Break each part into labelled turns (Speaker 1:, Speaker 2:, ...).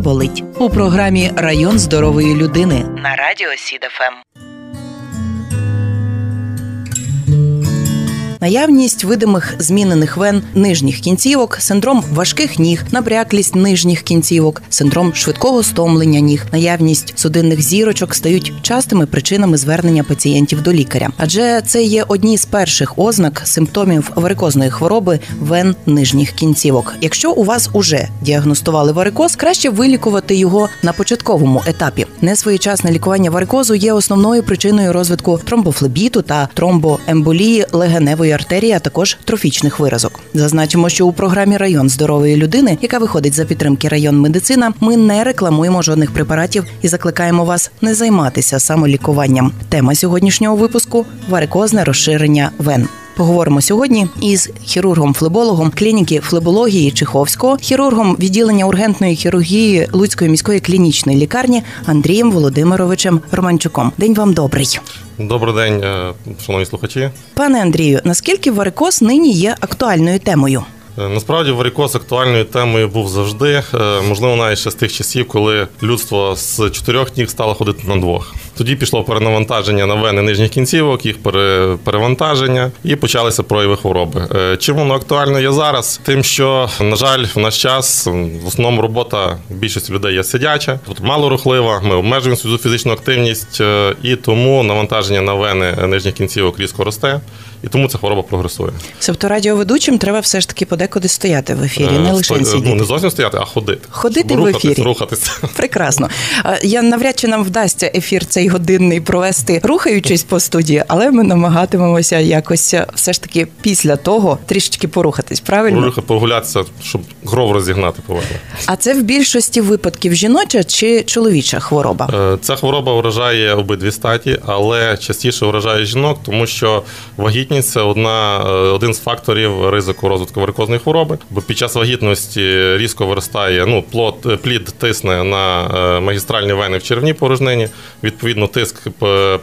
Speaker 1: болить у програмі Район здорової людини на радіо СІД ФМ. Наявність видимих змінених вен нижніх кінцівок, синдром важких ніг, набряклість нижніх кінцівок, синдром швидкого стомлення ніг, наявність судинних зірочок стають частими причинами звернення пацієнтів до лікаря, адже це є одні з перших ознак симптомів варикозної хвороби вен нижніх кінцівок. Якщо у вас уже діагностували варикоз, краще вилікувати його на початковому етапі. Несвоєчасне лікування варикозу є основною причиною розвитку тромбофлебіту та тромбоемболії легеневої легеневої артерії, а також трофічних виразок. Зазначимо, що у програмі Район здорової людини, яка виходить за підтримки район медицина, ми не рекламуємо жодних препаратів і закликаємо вас не займатися самолікуванням. Тема сьогоднішнього випуску варикозне розширення вен. Поговоримо сьогодні із хірургом-флебологом клініки флебології Чеховського, хірургом відділення ургентної хірургії Луцької міської клінічної лікарні Андрієм Володимировичем Романчуком. День вам добрий.
Speaker 2: Добрий день, е, шановні слухачі.
Speaker 1: Пане Андрію, наскільки варикоз нині є актуальною темою?
Speaker 2: Е, насправді варикоз актуальною темою був завжди. Е, можливо, навіть ще з тих часів, коли людство з чотирьох ніг стало ходити на двох. Тоді пішло перенавантаження на вени нижніх кінцівок, їх перевантаження, і почалися прояви хвороби. Е, чим воно актуально є зараз? Тим, що на жаль, в наш час в основному робота більшості людей є сидяча, тобто мало рухлива. Ми обмежуємо свою фізичну активність, і тому навантаження на вени нижніх кінцівок різко росте і тому ця хвороба прогресує.
Speaker 1: Тобто радіоведучим треба все ж таки подекуди стояти в ефірі, не лише
Speaker 2: Сто...
Speaker 1: сидіти.
Speaker 2: Ну, не зовсім стояти, а ходити.
Speaker 1: Ходити в ефірі.
Speaker 2: Рухатися.
Speaker 1: Прекрасно. Я навряд чи нам вдасться ефір цей годинний провести, рухаючись по студії, але ми намагатимемося якось е, все ж таки після того трішечки порухатись. Правильно?
Speaker 2: Рухати, прогулятися, щоб кров розігнати поверне.
Speaker 1: А це в більшості випадків жіноча чи чоловіча хвороба?
Speaker 2: Е, ця хвороба вражає обидві статі, але частіше вражає жінок, тому що вагітність це одна е, один з факторів ризику розвитку варикозної хвороби, бо під час вагітності різко виростає ну плод, плід тисне на магістральні вени в червній порожнині. Відповідно, тиск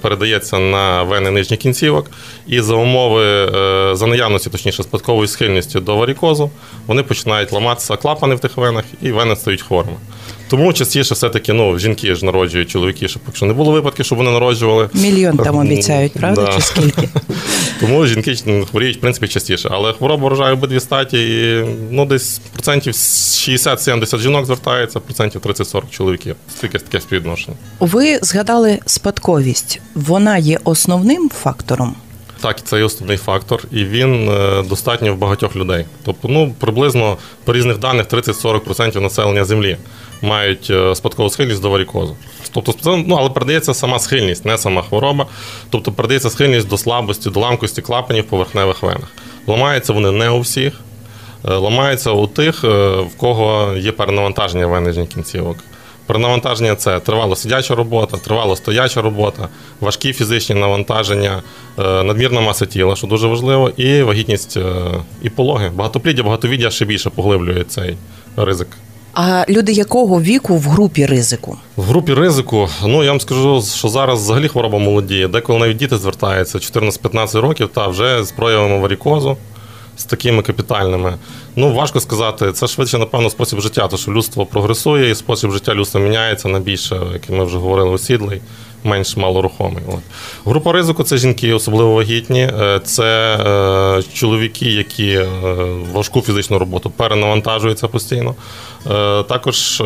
Speaker 2: передається на вени нижніх кінцівок, і за умови за наявності, точніше, спадкової схильності до варікозу, вони починають ламатися клапани в тих венах, і вени стають хворими. Тому частіше все-таки ну, жінки ж народжують чоловіки, щоб якщо не було випадків, щоб вони народжували.
Speaker 1: Мільйон там обіцяють, правда? Да. Чи скільки?
Speaker 2: Тому жінки хворіють в принципі частіше. Але хвороба вражає обидві статі, і ну, десь процентів 60-70 жінок звертається, процентів 30-40 чоловіків. Скільки таке співвідношення.
Speaker 1: Ви згадали спадковість. Вона є основним фактором.
Speaker 2: Так, це є основний фактор, і він е, достатньо в багатьох людей. Тобто, ну приблизно по різних даних 30-40% населення землі мають е, спадкову схильність до варікозу. Тобто, ну, але передається сама схильність, не сама хвороба. Тобто передається схильність до слабості, до ламкості клапанів в поверхневих венах. Ламаються вони не у всіх, е, ламаються у тих, в кого є перенавантаження вен кінцівок. Перенавантаження це тривало сидяча робота, тривало стояча робота, важкі фізичні навантаження, е, надмірна маса тіла, що дуже важливо, і вагітність е, і пологи. Багатопліддя, багатовіддя ще більше поглиблює цей ризик.
Speaker 1: А люди якого віку в групі ризику?
Speaker 2: В групі ризику, ну я вам скажу, що зараз взагалі хвороба молодіє. Деколи навіть діти звертаються 14-15 років та вже з проявами варікозу з такими капітальними. Ну важко сказати, це швидше, напевно, спосіб життя, тому що людство прогресує, і спосіб життя людства міняється на більше, як ми вже говорили, осідлий менш малорухомий. От. Група ризику це жінки, особливо вагітні, е, це е, чоловіки, які е, важку фізичну роботу перенавантажуються постійно. Також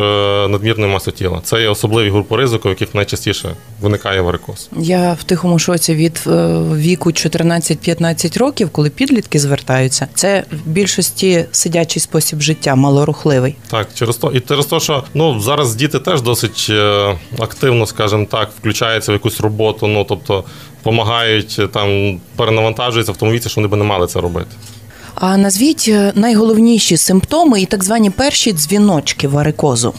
Speaker 2: надмірна маса тіла. Це є особливі групи ризику, в яких найчастіше виникає варикоз.
Speaker 1: Я в тихому шоці від віку 14-15 років, коли підлітки звертаються. Це в більшості сидячий спосіб життя, малорухливий.
Speaker 2: Так, через то і через те, що ну зараз діти теж досить активно, скажімо так, включають включаються в якусь роботу, ну тобто допомагають там перенавантажуються в що вони би не мали це робити.
Speaker 1: А назвіть е, найголовніші симптоми і так звані перші дзвіночки варикозу.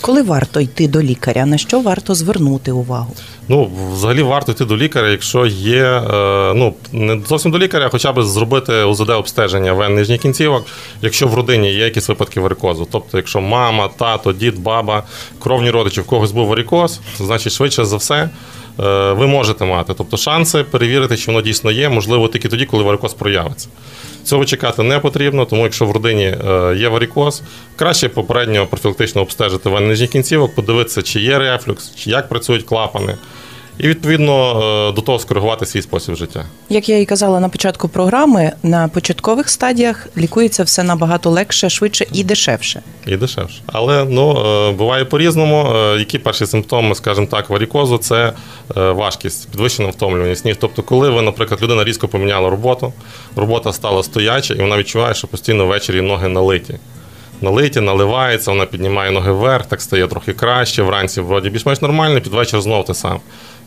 Speaker 1: Коли варто йти до лікаря? На що варто звернути увагу?
Speaker 2: Ну, взагалі варто йти до лікаря, якщо є, е, ну не зовсім до лікаря, а хоча б зробити УЗД обстеження вен нижніх кінцівок, якщо в родині є якісь випадки варикозу. Тобто, якщо мама, тато, дід, баба, кровні родичі, в когось був варикоз, значить швидше за все. е, Ви можете мати, тобто шанси перевірити, чи воно дійсно є, можливо, тільки тоді, коли варикоз проявиться. Цього чекати не потрібно, тому якщо в родині е, є варікоз, краще попередньо профілактично обстежити вени кінцівок, подивитися, чи є рефлюкс, чи як працюють клапани, і відповідно е, до того скоригувати свій спосіб життя.
Speaker 1: Як я і казала на початку програми, на початкових стадіях лікується все набагато легше, швидше і дешевше.
Speaker 2: І дешевше. Але ну е, буває по-різному. Е, Які перші симптоми, скажімо так, варікозу це важкість, підвищена втомлюваність ніг. Тобто, коли ви, наприклад, людина різко поміняла роботу, робота стала стояча, і вона відчуває, що постійно ввечері ноги налиті. Налиті, наливається, вона піднімає ноги вверх, так стає трохи краще. Вранці вроді більш-менш нормально, під вечір знов те саме.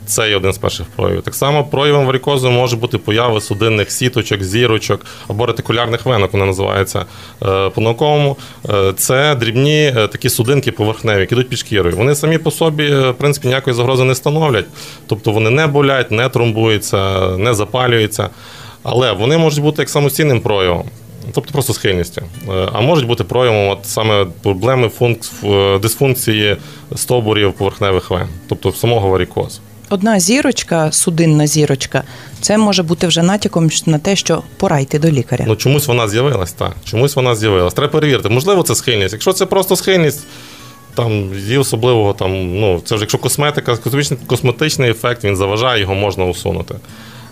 Speaker 2: Це є один з перших проявів. Так само проявом варикозу може бути поява судинних сіточок, зірочок або ретикулярних венок, вони називаються е, по-науковому. Е, Це дрібні е, такі судинки поверхневі, які йдуть під шкірою. Вони самі по собі, в принципі, ніякої загрози не становлять. Тобто вони не болять, не тромбуються, не запалюються. Але вони можуть бути як самостійним проявом. Тобто просто схильністю. А можуть бути проявом от саме проблеми функц... е, дисфункції стовбурів поверхневих вен, тобто самого варикозу.
Speaker 1: Одна зірочка, судинна зірочка, це може бути вже натяком на те, що пора йти до лікаря.
Speaker 2: Ну чомусь вона з'явилась, так. Чомусь вона з'явилась. Треба перевірити. Можливо, це схильність. Якщо це просто схильність, там є особливого там, ну, це вже якщо косметика, косметичний, косметичний ефект, він заважає, його можна усунути.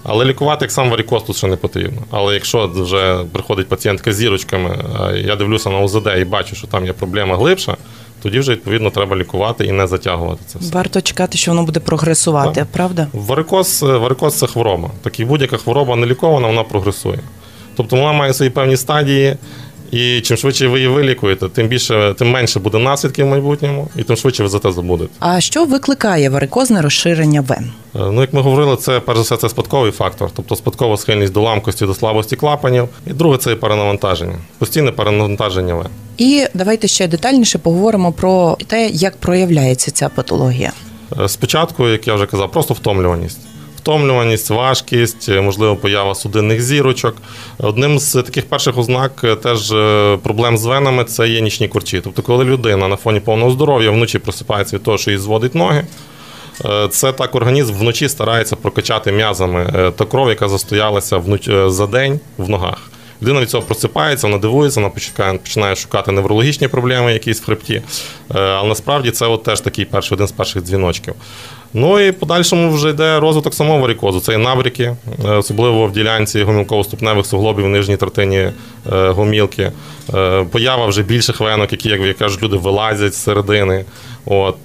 Speaker 2: Але лікувати як сам варікоз тут ще не потрібно. Але якщо вже приходить пацієнтка з зірочками, я дивлюся на УЗД і бачу, що там є проблема глибша, тоді вже відповідно треба лікувати і не затягувати це все.
Speaker 1: Варто чекати, що воно буде прогресувати,
Speaker 2: Так.
Speaker 1: правда?
Speaker 2: Варикоз, варикоз це хвороба. Так і будь-яка хвороба не лікована, вона прогресує. Тобто вона має свої певні стадії, і чим швидше ви її вилікуєте, тим більше, тим менше буде наслідків в майбутньому, і тим швидше ви за те забудете.
Speaker 1: А що викликає варикозне розширення вен?
Speaker 2: Е, Ну, як ми говорили, це перш за все це спадковий фактор, тобто спадкова схильність до ламкості, до слабості клапанів. І друге це перенавантаження, постійне перенавантаження вен.
Speaker 1: І давайте ще детальніше поговоримо про те, як проявляється ця патологія.
Speaker 2: Е, Спочатку, як я вже казав, просто втомлюваність. Втомлюваність, важкість, е, можливо, поява судинних зірочок. Одним з таких перших ознак е, теж е, проблем з венами це є нічні корчі. Тобто, коли людина на фоні повного здоров'я вночі просипається від того, що їй зводить ноги. Це так організм вночі старається прокачати м'язами та кров, яка застоялася за день в ногах. Людина від цього просипається, вона дивується, вона починає, шукати неврологічні проблеми, якісь в хребті. Але насправді це от теж такий перший один з перших дзвіночків. Ну і подальшому вже йде розвиток самого варикозу. Це і набріки, е, особливо в ділянці гомілково-ступневих суглобів, в нижній третині е, гомілки. Е, Поява вже більших венок, які, як кажуть, люди вилазять з середини. От,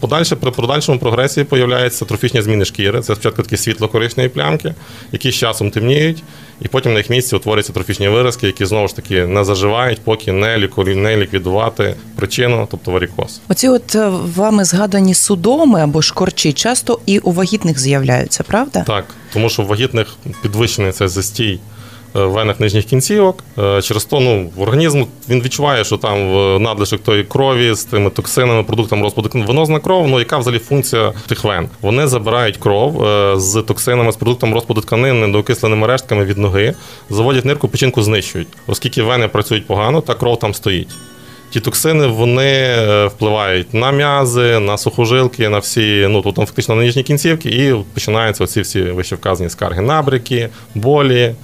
Speaker 2: подальше, при подальшому прогресії появляються трофічні зміни шкіри. Це спочатку такі світло-коричневі плямки, які з часом темніють, і потім на їх місці утворюються трофічні виразки, які знову ж таки не заживають, поки не, ліку, не ліквідувати причину, тобто варікоз.
Speaker 1: Оці от е, вами згадані судоми або шкорчі часто і у вагітних з'являються, правда?
Speaker 2: Так, тому що в вагітних підвищений цей застій венах нижніх кінцівок. Е, Через то ну, організм він відчуває, що там в надлишок тої крові з тими токсинами, продуктами розпаду венозна кров. Ну яка взагалі функція тих вен? Вони забирають кров е, з токсинами, з продуктом розпаду тканин, недоокисленими рештками від ноги, заводять нирку, печінку знищують. Оскільки вени працюють погано, та кров там стоїть. Ті токсини вони е, впливають на м'язи, на сухожилки, на всі, ну тут там фактично на нижні кінцівки, і починаються оці всі вищевказані скарги, набряки, болі, е,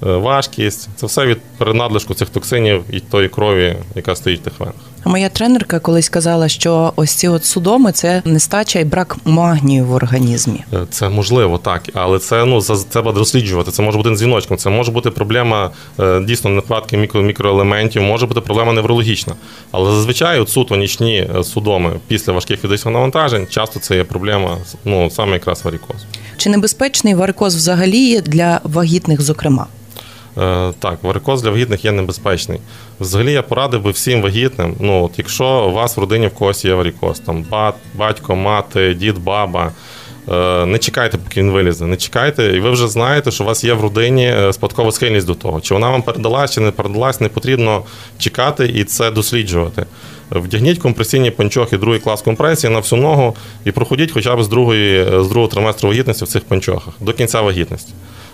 Speaker 2: важкість. Це все від перенадлишку цих токсинів і тої крові, яка стоїть в тих венах.
Speaker 1: А моя тренерка колись казала, що ось ці от судоми це нестача і брак магнію в організмі.
Speaker 2: Е, Це можливо, так, але це ну за це треба досліджувати. Це може бути дзвіночком. Це може бути проблема е, дійсно нехватки мікро, мікроелементів, може бути проблема неврологічна. Але зазвичай от суто нічні е, судоми після важких фізичних навантажень часто це є проблема, ну саме якраз варікоз.
Speaker 1: Чи небезпечний варикоз взагалі для вагітних, зокрема?
Speaker 2: Е, Так, варикоз для вагітних є небезпечний. Взагалі я порадив би всім вагітним. Ну, от якщо у вас в родині в когось є варикоз, там бат, батько, мати, дід, баба, Е, Не чекайте, поки він вилізе. Не чекайте, і ви вже знаєте, що у вас є в родині е, спадкова схильність до того. Чи вона вам передалась, чи не передалась, не потрібно чекати і це досліджувати. Вдягніть компресійні панчохи, другий клас компресії на всю ногу і проходіть хоча б з другої з другого триместру вагітності в цих панчохах до кінця вагітності.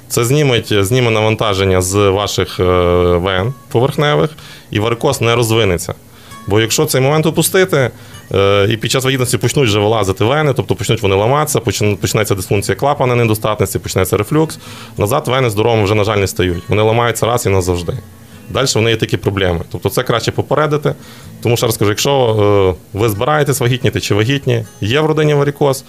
Speaker 2: Це зніметь, зніме навантаження з ваших е, вен поверхневих, і варикоз не розвинеться. Бо якщо цей момент опустити, е, і під час вагітності почнуть вже вилазити вени, тобто почнуть вони ламатися, почнеться дисфункція клапана недостатності, почнеться рефлюкс. Назад вени здоровими вже, на жаль, не стають. Вони ламаються раз і назавжди. Далі вони є такі проблеми. Тобто це краще попередити. Тому ще раз кажу, якщо е, ви збираєтесь вагітніти чи вагітні, є в родині варикоз,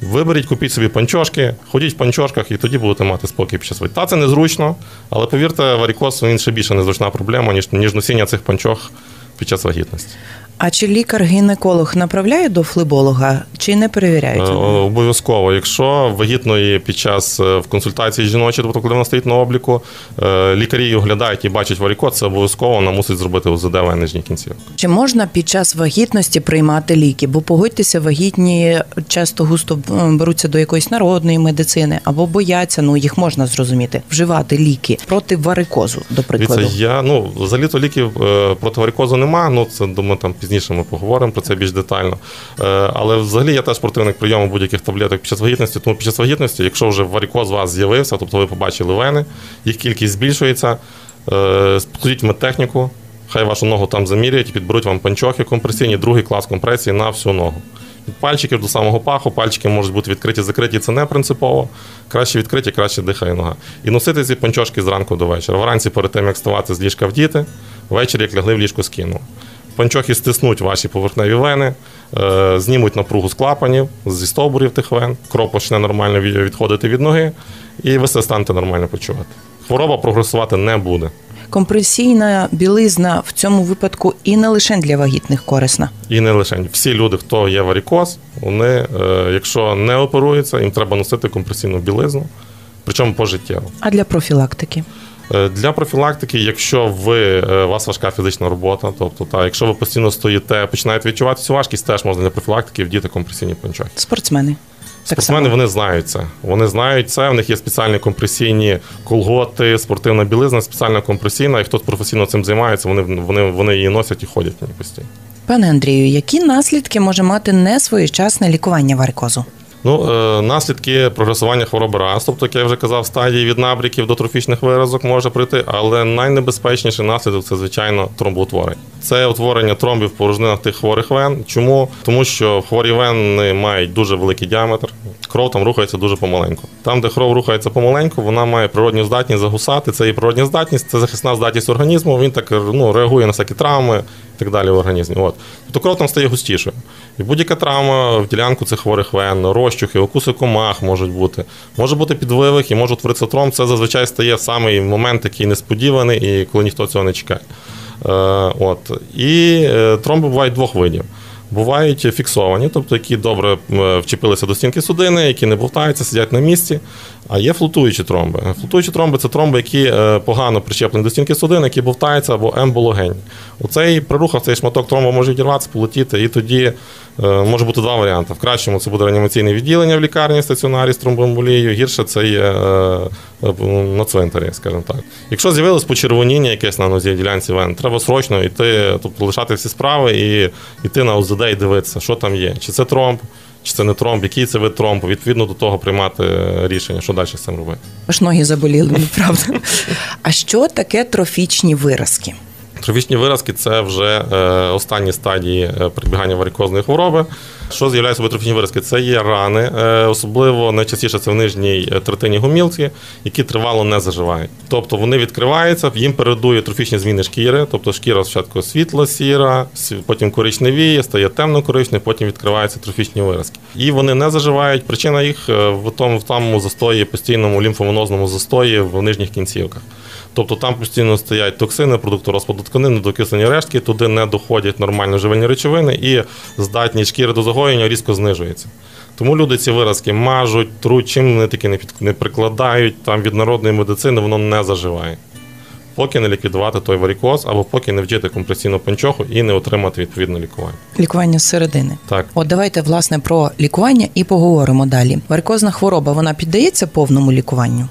Speaker 2: Виберіть, купіть собі панчошки, ходіть в панчошках і тоді будете мати спокій під час вагітності. Та це незручно, але повірте, варікоз він ще більше незручна проблема, ніж, ніж носіння цих панчох під час вагітності.
Speaker 1: А чи лікар-гінеколог направляє до флеболога, чи не перевіряють?
Speaker 2: Е, Обов'язково, якщо вагітної під час е, в консультації жіночі, тобто коли вона стоїть на обліку, е, лікарі її оглядають і бачать варікоз, це обов'язково вона мусить зробити УЗД в нижній кінцівки.
Speaker 1: Чи можна під час вагітності приймати ліки? Бо погодьтеся, вагітні часто густо е, беруться до якоїсь народної медицини або бояться, ну їх можна зрозуміти, вживати ліки проти варикозу, до прикладу.
Speaker 2: Дивіться, я ну взагалі то ліків е, проти варикозу нема. Ну це думаю, там пізніше ми поговоримо про це більш детально. Е, Але взагалі я теж противник прийому будь-яких таблеток під час вагітності. Тому під час вагітності, якщо вже варикоз у вас з'явився, тобто ви побачили вени, їх кількість збільшується. е, Складіть медтехніку, хай вашу ногу там заміряють і підберуть вам панчохи компресійні, другий клас компресії на всю ногу. Від пальчиків до самого паху, пальчики можуть бути відкриті, закриті, це не принципово. Краще відкриті, краще дихає нога. І носити ці панчошки зранку до вечора. Вранці перед тим, як вставати з ліжка вдіти, ввечері, як лягли в ліжко, скинули. Панчохи стиснуть ваші поверхневі вени, е, знімуть напругу з клапанів, зі стовбурів тих вен, кров почне нормально від- відходити від ноги, і ви себе станете нормально почувати. Хвороба прогресувати не буде.
Speaker 1: Компресійна білизна в цьому випадку і не лише для вагітних корисна.
Speaker 2: І не лише всі люди, хто є варікоз, вони, е, якщо не оперуються, їм треба носити компресійну білизну, причому пожиттєво.
Speaker 1: А для профілактики?
Speaker 2: Е, Для профілактики, якщо ви е, у вас важка фізична робота, тобто та, якщо ви постійно стоїте, починаєте відчувати цю важкість, теж можна для профілактики вдіти компресійні панчохи.
Speaker 1: Спортсмени. Так
Speaker 2: Спортсмени
Speaker 1: само.
Speaker 2: вони знають це. Вони знають це. У них є спеціальні компресійні колготи, спортивна білизна, спеціальна компресійна. І хто професійно цим займається, вони, вони, вони її носять і ходять в ній постійно.
Speaker 1: Пане Андрію, які наслідки може мати несвоєчасне лікування варикозу?
Speaker 2: Ну, е, наслідки прогресування хвороби раз, тобто, як я вже казав, стадії від набріків до трофічних виразок може прийти, але найнебезпечніший наслідок це, звичайно, тромбоутворення. Це утворення тромбів в порожнинах тих хворих вен. Чому? Тому що хворі вени мають дуже великий діаметр, кров там рухається дуже помаленьку. Там, де кров рухається помаленьку, вона має природню здатність загусати. Це і природня здатність, це захисна здатність організму. Він так ну, реагує на всякі травми і так далі в організмі. От. Тобто кров там стає густішою. І будь-яка травма в ділянку цих хворих вен, розчухи, укуси комах можуть бути. Може бути підвивих і може утворитися тромб. Це зазвичай стає самий момент такий несподіваний, і коли ніхто цього не чекає. Е, от. І е, тромби бувають двох видів. Бувають фіксовані, тобто які добре е, вчепилися до стінки судини, які не бовтаються, сидять на місці. А є флутуючі тромби. Флутуючі тромби це тромби, які погано причеплені до стінки судини, які бовтаються або ембологенні. У цей при рухах цей шматок тромба може відірватися, полетіти, і тоді може бути два варіанти. В кращому це буде реанімаційне відділення в лікарні стаціонарі з тромбоемболією, гірше це є е, е, на цвинтарі, скажімо так. Якщо з'явилось почервоніння якесь на нозі ділянці вен, треба срочно йти, тобто лишати всі справи і йти на ОЗД і дивитися, що там є. Чи це тромб, чи це не тромб, який це вид тромбу, відповідно до того приймати е, рішення, що далі з цим робити.
Speaker 1: Аж ноги заболіли, правда. А що таке трофічні виразки?
Speaker 2: Трофічні виразки це вже е, останні стадії е, прибігання варикозної хвороби. Що з'являє собою трофічні виразки? Це є рани, е, особливо найчастіше це в нижній третині гумілки, які тривало не заживають. Тобто вони відкриваються, їм передує трофічні зміни шкіри, тобто шкіра спочатку світло-сіра, потім коричневіє, стає темно-коричневий, потім відкриваються трофічні виразки. І вони не заживають. Причина їх в тому, в тому застої, постійному лімфовенозному застої в нижніх кінцівках. Тобто там постійно стоять токсини, продукти розпаду тканини, докислені рештки, туди не доходять нормально живильні речовини, і здатність шкіри до загоєння різко знижується. Тому люди ці виразки мажуть, труть, чим вони таки не, під, не прикладають, там від народної медицини воно не заживає. поки не ліквідувати той варікоз, або поки не вчити компресійну панчоху і не отримати відповідне лікування.
Speaker 1: Лікування зсередини.
Speaker 2: Так.
Speaker 1: От давайте власне про лікування і поговоримо далі. Варикозна хвороба вона піддається повному лікуванню.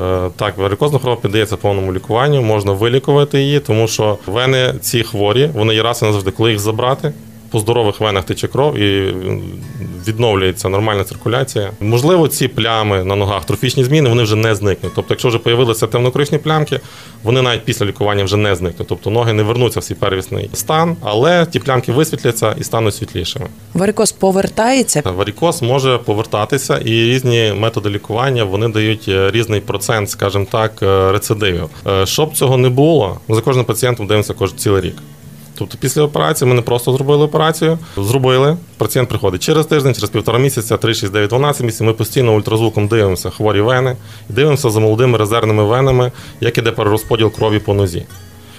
Speaker 2: Е, Так, варикозна хвороба піддається повному лікуванню, можна вилікувати її, тому що вени ці хворі, вони є раз і назавжди, коли їх забрати. По здорових венах тече кров і відновлюється нормальна циркуляція. Можливо, ці плями на ногах, трофічні зміни, вони вже не зникнуть. Тобто, якщо вже появилися темнокоричні плямки, вони навіть після лікування вже не зникнуть. Тобто ноги не вернуться в свій первісний стан, але ті плямки висвітляться і стануть світлішими.
Speaker 1: Варикоз повертається.
Speaker 2: Варікоз може повертатися, і різні методи лікування вони дають е, різний процент, скажімо так, е, рецидивів. Е, Щоб цього не було, ми за кожним пацієнтом дивимося кожен цілий рік. Тобто після операції ми не просто зробили операцію, зробили. Пацієнт приходить через тиждень, через півтора місяця, 3, 6, 9, 12 місяців. Ми постійно ультразвуком дивимося хворі вени дивимося за молодими резервними венами, як іде перерозподіл крові по нозі.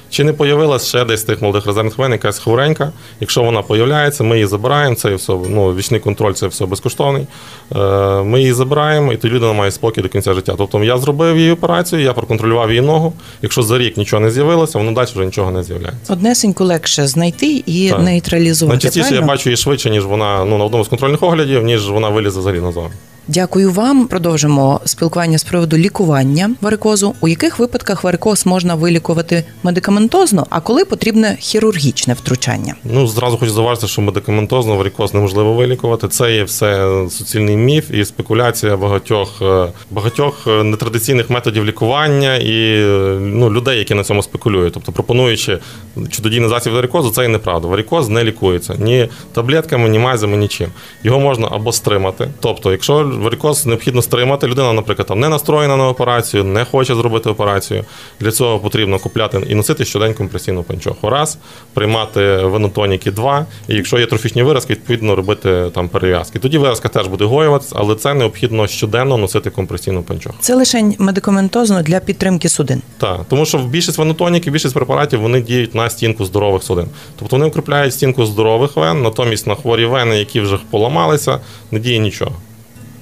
Speaker 2: Чи не появилась ще десь тих молодих резервних якась хворенька? Якщо вона появляється, ми її забираємо. Це все ну, вічний контроль, це все безкоштовний. Е, Ми її забираємо, і тоді людина має спокій до кінця життя. Тобто я зробив її операцію, я проконтролював її ногу. Якщо за рік нічого не з'явилося, воно далі вже нічого не з'являється.
Speaker 1: Однесеньку легше знайти і
Speaker 2: Так.
Speaker 1: нейтралізувати.
Speaker 2: Найчастіше я бачу її швидше, ніж вона ну, на одному з контрольних оглядів, ніж вона вилізе взагалі назовні.
Speaker 1: Дякую вам. Продовжимо спілкування з приводу лікування варикозу. У яких випадках варикоз можна вилікувати медикаментозно, а коли потрібне хірургічне втручання?
Speaker 2: Ну, зразу хочу зауважити, що медикаментозно варикоз неможливо вилікувати. Це є все суцільний міф і спекуляція багатьох, е, багатьох е, нетрадиційних методів лікування і е, ну, людей, які на цьому спекулюють. Тобто, пропонуючи чудодійний засіб варикозу, це і неправда. Варикоз не лікується ні таблетками, ні мазями, нічим. Його можна або стримати. Тобто, якщо варикоз необхідно стримати, людина, наприклад, там не настроєна на операцію, не хоче зробити операцію. Для цього потрібно купляти і носити щодень компресійну панчоху. Раз, приймати венотоніки два. І якщо є трофічні виразки, відповідно робити там перев'язки. Тоді виразка теж буде гоюватися, але це необхідно щоденно носити компресійну панчоху.
Speaker 1: Це лише медикаментозно для підтримки судин.
Speaker 2: Так, тому що більшість венотоніків, більшість препаратів вони діють на стінку здорових судин. Тобто вони укріпляють стінку здорових вен, натомість на хворі вени, які вже поламалися, не діє нічого.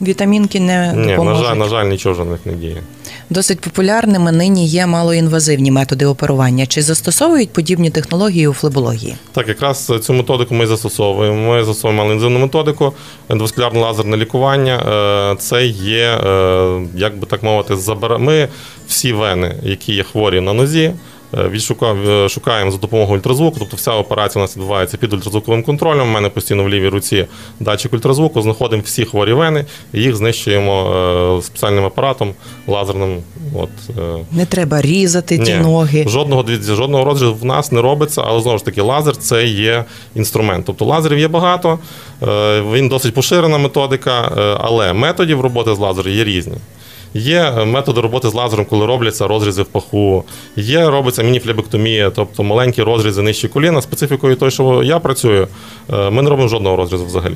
Speaker 1: Вітамінки не
Speaker 2: Ні, на жаль, на жаль, нічого вже них не діє.
Speaker 1: Досить популярними нині є малоінвазивні методи оперування. Чи застосовують подібні технології у флебології?
Speaker 2: Так, якраз цю методику ми застосовуємо. Ми застосовуємо малоінвазивну методику, ендоваскулярне лазерне лікування. Е, Це є, е, як би так мовити, забира... Ми всі вени, які є хворі на нозі. Е, Відшука- е, шукаємо за допомогою ультразвуку, тобто вся операція у нас відбувається під ультразвуковим контролем. У мене постійно в лівій руці датчик ультразвуку, знаходимо всі хворі вени і їх знищуємо е, спеціальним апаратом лазерним. От,
Speaker 1: Не треба різати ті
Speaker 2: ні,
Speaker 1: ноги.
Speaker 2: Жодного жодного розрізу в нас не робиться, але знову ж таки, лазер це є інструмент. Тобто лазерів є багато, він досить поширена методика, але методів роботи з лазером є різні. Є методи роботи з лазером, коли робляться розрізи в паху. Є робиться мініфлебектомія, тобто маленькі розрізи нижче коліна. Специфікою той, що я працюю, е, ми не робимо жодного розрізу взагалі.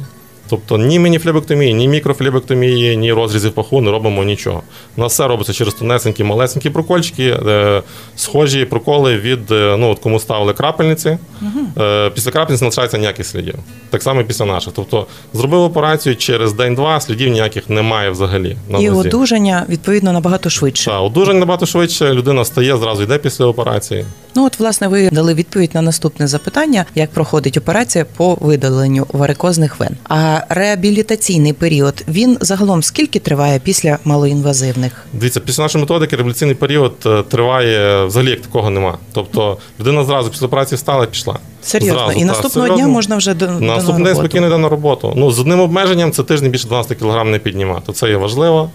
Speaker 2: Тобто ні мініфлебектомії, ні мікрофлебектомії, ні розрізів паху не робимо нічого. У нас все робиться через тонесенькі, малесенькі прокольчики, е, схожі проколи від е, ну, от кому ставили крапельниці. Е, після крапельниці не лишається ніяких слідів. Так само і після наших. Тобто зробив операцію через день-два, слідів ніяких немає взагалі. На
Speaker 1: І
Speaker 2: нозі.
Speaker 1: одужання відповідно набагато швидше.
Speaker 2: Так, одужання набагато швидше, людина стає, зразу йде після операції.
Speaker 1: Ну от власне ви дали відповідь на наступне запитання, як проходить операція по видаленню варикозних вен. А реабілітаційний період він загалом скільки триває після малоінвазивних?
Speaker 2: Дивіться, після нашої методики реабілітаційний період е, триває взагалі як такого нема. Тобто людина зразу після операції встала і пішла.
Speaker 1: Серйозно,
Speaker 2: Зразу,
Speaker 1: і наступного
Speaker 2: серйозно.
Speaker 1: дня можна вже до,
Speaker 2: На наступний
Speaker 1: на
Speaker 2: день спокійно йде на роботу. Ну, з одним обмеженням це тиждень більше 12 кг не піднімати. Це є важливо.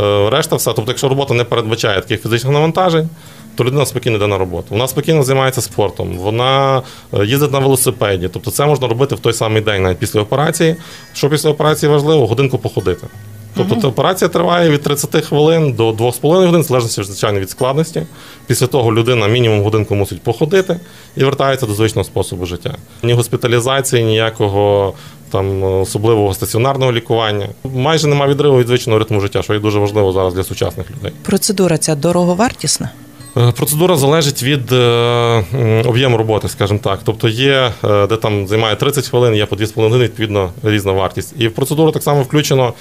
Speaker 2: Е, Решта все. Тобто, якщо робота не передбачає таких фізичних навантажень, то людина спокійно йде на роботу. Вона спокійно займається спортом, вона е, їздить на велосипеді. Тобто це можна робити в той самий день, навіть після операції. Що після операції важливо, годинку походити. Тобто операція триває від 30 хвилин до 2,5 годин, в залежності звичайно від складності. Після того людина мінімум годинку мусить походити і вертається до звичного способу життя. Ні госпіталізації, ніякого там особливого стаціонарного лікування. Майже немає відриву від звичного ритму життя, що є дуже важливо зараз для сучасних людей.
Speaker 1: Процедура ця дороговартісна.
Speaker 2: Е, Процедура залежить від е, об'єму роботи, скажімо так. Тобто є, е, де там займає 30 хвилин, є по 2,5 години, відповідно, різна вартість. І в процедуру так само включено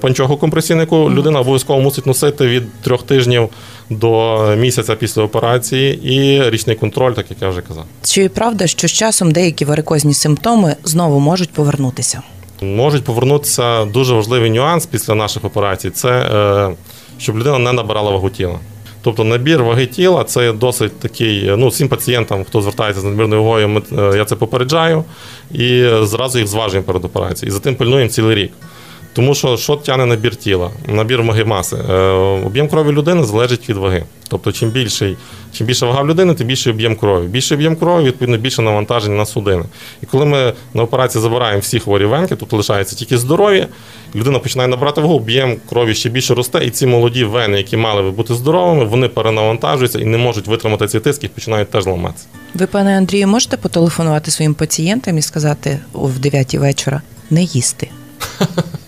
Speaker 2: панчоху компресійну, яку людина обов'язково мусить носити від трьох тижнів до місяця після операції, і річний контроль, так як я вже казав.
Speaker 1: Чи правда, що з часом деякі варикозні симптоми знову можуть повернутися?
Speaker 2: Можуть повернутися дуже важливий нюанс після наших операцій це щоб людина не набирала вагу тіла. Тобто набір ваги тіла це досить такий. Ну, всім пацієнтам, хто звертається з надмірною вагою, ми, е, я це попереджаю і зразу їх зважуємо перед операцією. І за тим пильнуємо цілий рік. Тому що що тягне набір тіла, набір ваги маси. Е, об'єм крові людини залежить від ваги. Тобто, чим більший, чим більша вага в людини, тим більший об'єм крові. Більший об'єм крові, відповідно, більше навантаження на судини. І коли ми на операції забираємо всі хворі венки, тут лишається тільки здорові, людина починає набирати вагу, об'єм крові ще більше росте, і ці молоді вени, які мали би бути здоровими, вони перенавантажуються і не можуть витримати ці тиски і починають теж ламатися.
Speaker 1: Ви, пане Андрію, можете потелефонувати своїм пацієнтам і сказати о, в 9 вечора не їсти?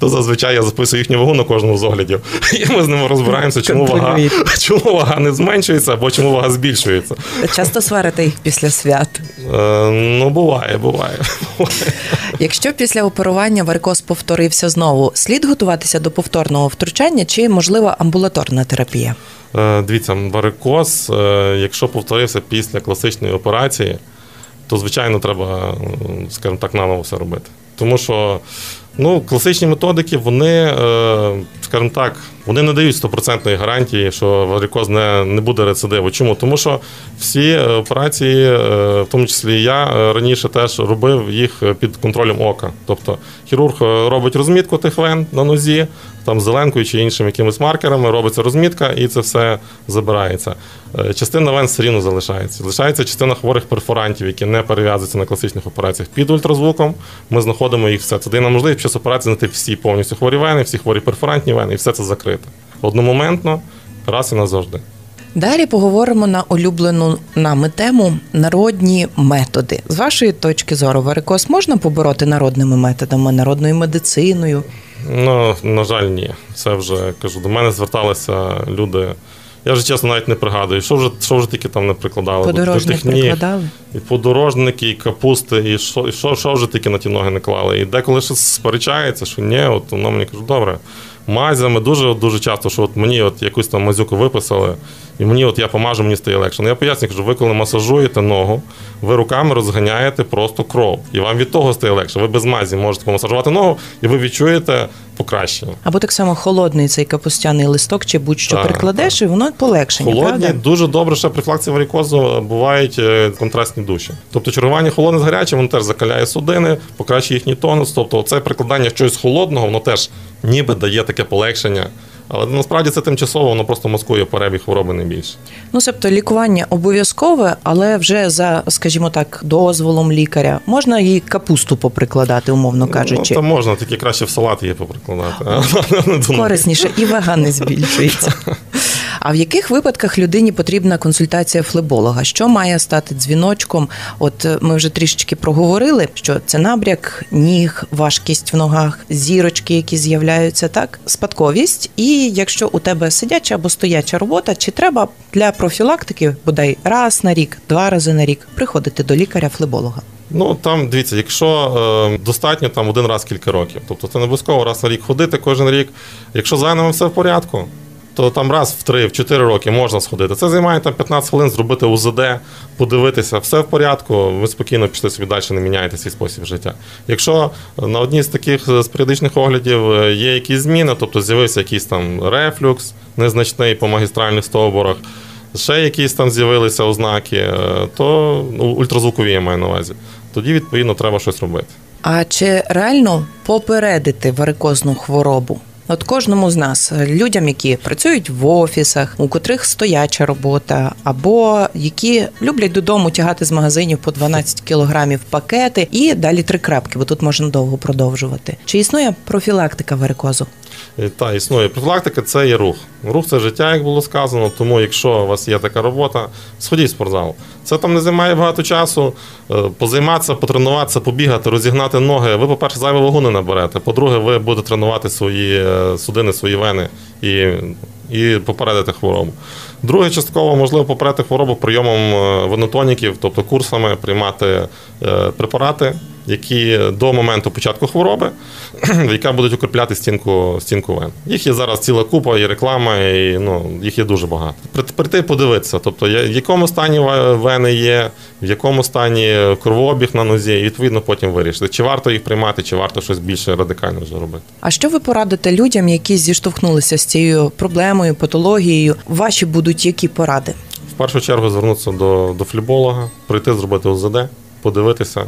Speaker 2: То зазвичай я записую їхню вагу на кожному з оглядів. І ми з ними розбираємося, чому вага, чому вага не зменшується або чому вага збільшується.
Speaker 1: Часто сварите їх після свят.
Speaker 2: Е, ну, буває, буває.
Speaker 1: Якщо після оперування варикоз повторився знову, слід готуватися до повторного втручання чи можлива амбулаторна терапія?
Speaker 2: Е, Дивіться, варикоз, е, якщо повторився після класичної операції, то звичайно треба, скажімо так, наново все робити. Тому що ну, класичні методики, вони, е, скажімо так, вони не дають стопроцентної гарантії, що варикоз не, не буде рецидиву. Чому? Тому що всі е, операції, е, в тому числі я е, раніше теж робив їх під контролем ока. Тобто хірург робить розмітку тих вен на нозі, там зеленкою чи іншими якимись маркерами, робиться розмітка і це все забирається. Частина вен все рівно залишається. Залишається частина хворих перфорантів, які не перев'язуються на класичних операціях. Під ультразвуком ми знаходимо їх все. Це дає нам можливість під час операції знайти всі повністю хворі вени, всі хворі перфорантні вени, і все це закрите. Одномоментно, раз і назавжди.
Speaker 1: Далі поговоримо на улюблену нами тему народні методи. З вашої точки зору, варикоз можна побороти народними методами, народною медициною?
Speaker 2: Ну, на жаль, ні. Це вже кажу, до мене зверталися люди. Я вже чесно навіть не пригадую, що вже, що вже тільки там не прикладали. до- до
Speaker 1: Подорожник
Speaker 2: ніг.
Speaker 1: прикладали?
Speaker 2: І подорожники, і капусти, і що, і що, що вже тільки на ті ноги не клали. І деколи ще сперечається, що ні, от воно мені каже, добре. Мазями дуже дуже часто, що от мені от якусь там мазюку виписали, і мені от я помажу, мені стає легше. Ну я поясню, що ви коли масажуєте ногу, ви руками розганяєте просто кров. І вам від того стає легше. Ви без мазі можете помасажувати ногу, і ви відчуєте покращення.
Speaker 1: Або так само холодний цей капустяний листок, чи будь-що
Speaker 2: Так,
Speaker 1: прикладеш, і воно полегшення.
Speaker 2: Холодні
Speaker 1: правда?
Speaker 2: дуже добре, ще при флакції варікозу бувають е, контрастні душі. Тобто чергування холодне з гарячим, воно теж закаляє судини, покращує їхній тонус. Тобто це прикладання чогось холодного, воно теж ніби дає таке полегшення. Але насправді це тимчасово, воно просто маскує перебіг хвороби не більше.
Speaker 1: Ну, себто лікування обов'язкове, але вже за, скажімо так, дозволом лікаря можна і капусту поприкладати, умовно кажучи.
Speaker 2: Ну, то можна, тільки краще в салат її поприкладати.
Speaker 1: Корисніше і вага не збільшується. А в яких випадках людині потрібна консультація флеболога? Що має стати дзвіночком? От е, ми вже трішечки проговорили, що це набряк ніг, важкість в ногах, зірочки, які з'являються, так, спадковість. І якщо у тебе сидяча або стояча робота, чи треба для профілактики бодай раз на рік, два рази на рік приходити до лікаря-флеболога?
Speaker 2: Ну там дивіться, якщо е, достатньо там один раз кілька років, тобто це не обов'язково раз на рік ходити кожен рік. Якщо з все в порядку, то там раз в три, в чотири роки можна сходити. Це займає там 15 хвилин зробити УЗД, подивитися, все в порядку. Ви спокійно пішли собі далі, не міняєте свій спосіб життя. Якщо на одній з таких е, з періодичних оглядів е, є якісь зміни, тобто з'явився якийсь там рефлюкс незначний по магістральних стовбурах. Ще якісь там з'явилися ознаки, е, то ну, ультразвукові я маю на увазі. Тоді, відповідно, треба щось робити.
Speaker 1: А чи реально попередити варикозну хворобу? От кожному з нас, людям, які працюють в офісах, у котрих стояча робота, або які люблять додому тягати з магазинів по 12 кілограмів пакети і далі три крапки, бо тут можна довго продовжувати. Чи існує профілактика варикозу?
Speaker 2: І, Та існує профілактика, це є рух. Рух це життя, як було сказано. Тому, якщо у вас є така робота, сходіть в спортзал. Це там не займає багато часу. Е, Позайматися, потренуватися, побігати, розігнати ноги. Ви, по-перше, зайву вагу не наберете. По-друге, ви будете тренувати свої е, судини, свої вени і, і попередити хворобу. Друге, частково можливо попередити хворобу прийомом е, венотоніків, тобто курсами приймати е, препарати, які до моменту початку хвороби, яка будуть укріпляти стінку стінку вен. Їх є зараз ціла купа, і реклама, і ну, їх є дуже багато. Прийти подивитися, тобто в якому стані вени є, в якому стані кровообіг на нозі, і відповідно потім вирішити, чи варто їх приймати, чи варто щось більше радикально вже робити.
Speaker 1: А що ви порадите людям, які зіштовхнулися з цією проблемою, патологією? Ваші будуть які поради?
Speaker 2: В першу чергу звернутися до, до фліболога, прийти зробити ОЗД, подивитися.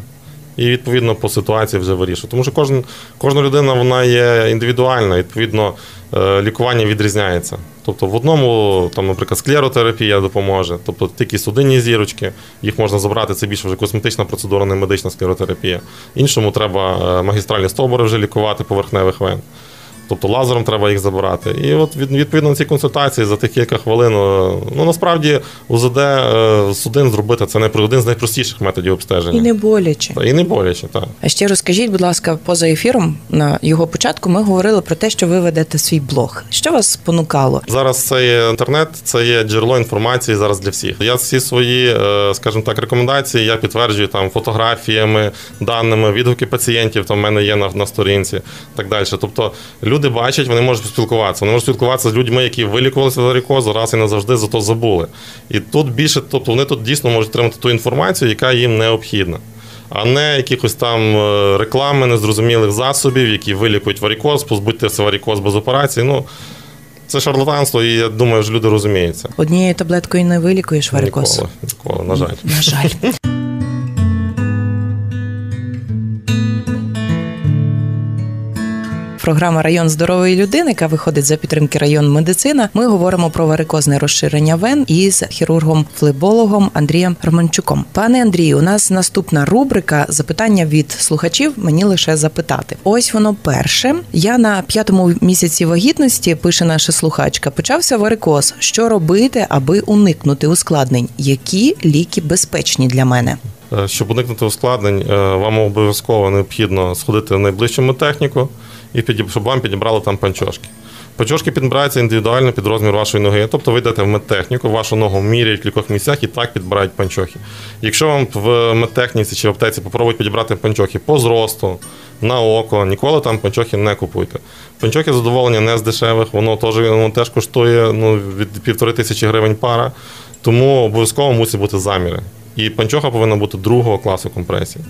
Speaker 2: І відповідно по ситуації вже вирішує. Тому що кожен, кожна людина вона є індивідуальна, відповідно, е, лікування відрізняється. Тобто в одному, там, наприклад, склеротерапія допоможе, тобто тільки судинні зірочки, їх можна забрати, це більше вже косметична процедура, не медична склеротерапія. Іншому треба е, магістральні стовбури вже лікувати поверхневих вен. Тобто лазером треба їх забирати. І от від- відповідно на цій консультації за тих кілька хвилин, е, ну насправді УЗД е, судин зробити це не один з найпростіших методів обстеження.
Speaker 1: І не боляче.
Speaker 2: Та, і не боляче, так.
Speaker 1: А ще розкажіть, будь ласка, поза ефіром на його початку ми говорили про те, що ви ведете свій блог. Що вас спонукало?
Speaker 2: Зараз це є інтернет, це є джерело інформації зараз для всіх. Я всі свої, е, скажімо так, рекомендації я підтверджую там фотографіями, даними, відгуки пацієнтів. Там в мене є на, на сторінці, так далі. Тобто люди бачать, вони можуть спілкуватися. Вони можуть спілкуватися з людьми, які вилікувалися варикозу, раз і назавжди зато забули. І тут більше, тобто вони тут дійсно можуть отримати ту інформацію, яка їм необхідна. А не якихось там е, реклами незрозумілих засобів, які вилікують варикоз, позбудьтеся варикоз без операції. Ну, це шарлатанство, і я думаю, що люди розуміють це.
Speaker 1: Однією таблеткою не вилікуєш варикоз.
Speaker 2: Ніколи, ніколи, на жаль.
Speaker 1: На жаль. Програма Район здорової людини, яка виходить за підтримки район медицина. Ми говоримо про варикозне розширення вен із хірургом-флебологом Андрієм Романчуком. Пане Андрію, у нас наступна рубрика запитання від слухачів. Мені лише запитати. Ось воно перше. Я на п'ятому місяці вагітності пише наша слухачка. Почався варикоз. Що робити, аби уникнути ускладнень? Які ліки безпечні для мене?
Speaker 2: Е, Щоб уникнути ускладнень, е, вам обов'язково необхідно сходити в найближчу медтехніку і підіб- щоб вам підібрали там панчошки. Панчошки підбираються індивідуально під розмір вашої ноги. Тобто ви йдете в медтехніку, вашу ногу міряють в кількох місцях і так підбирають панчохи. Якщо вам в медтехніці чи в аптеці попробують підібрати панчохи по зросту, на око, ніколи там панчохи не купуйте. Панчохи задоволення не з дешевих, воно теж, воно теж коштує ну, від півтори тисячі гривень пара, тому обов'язково мусять бути заміри. І панчоха повинна бути другого класу компресії.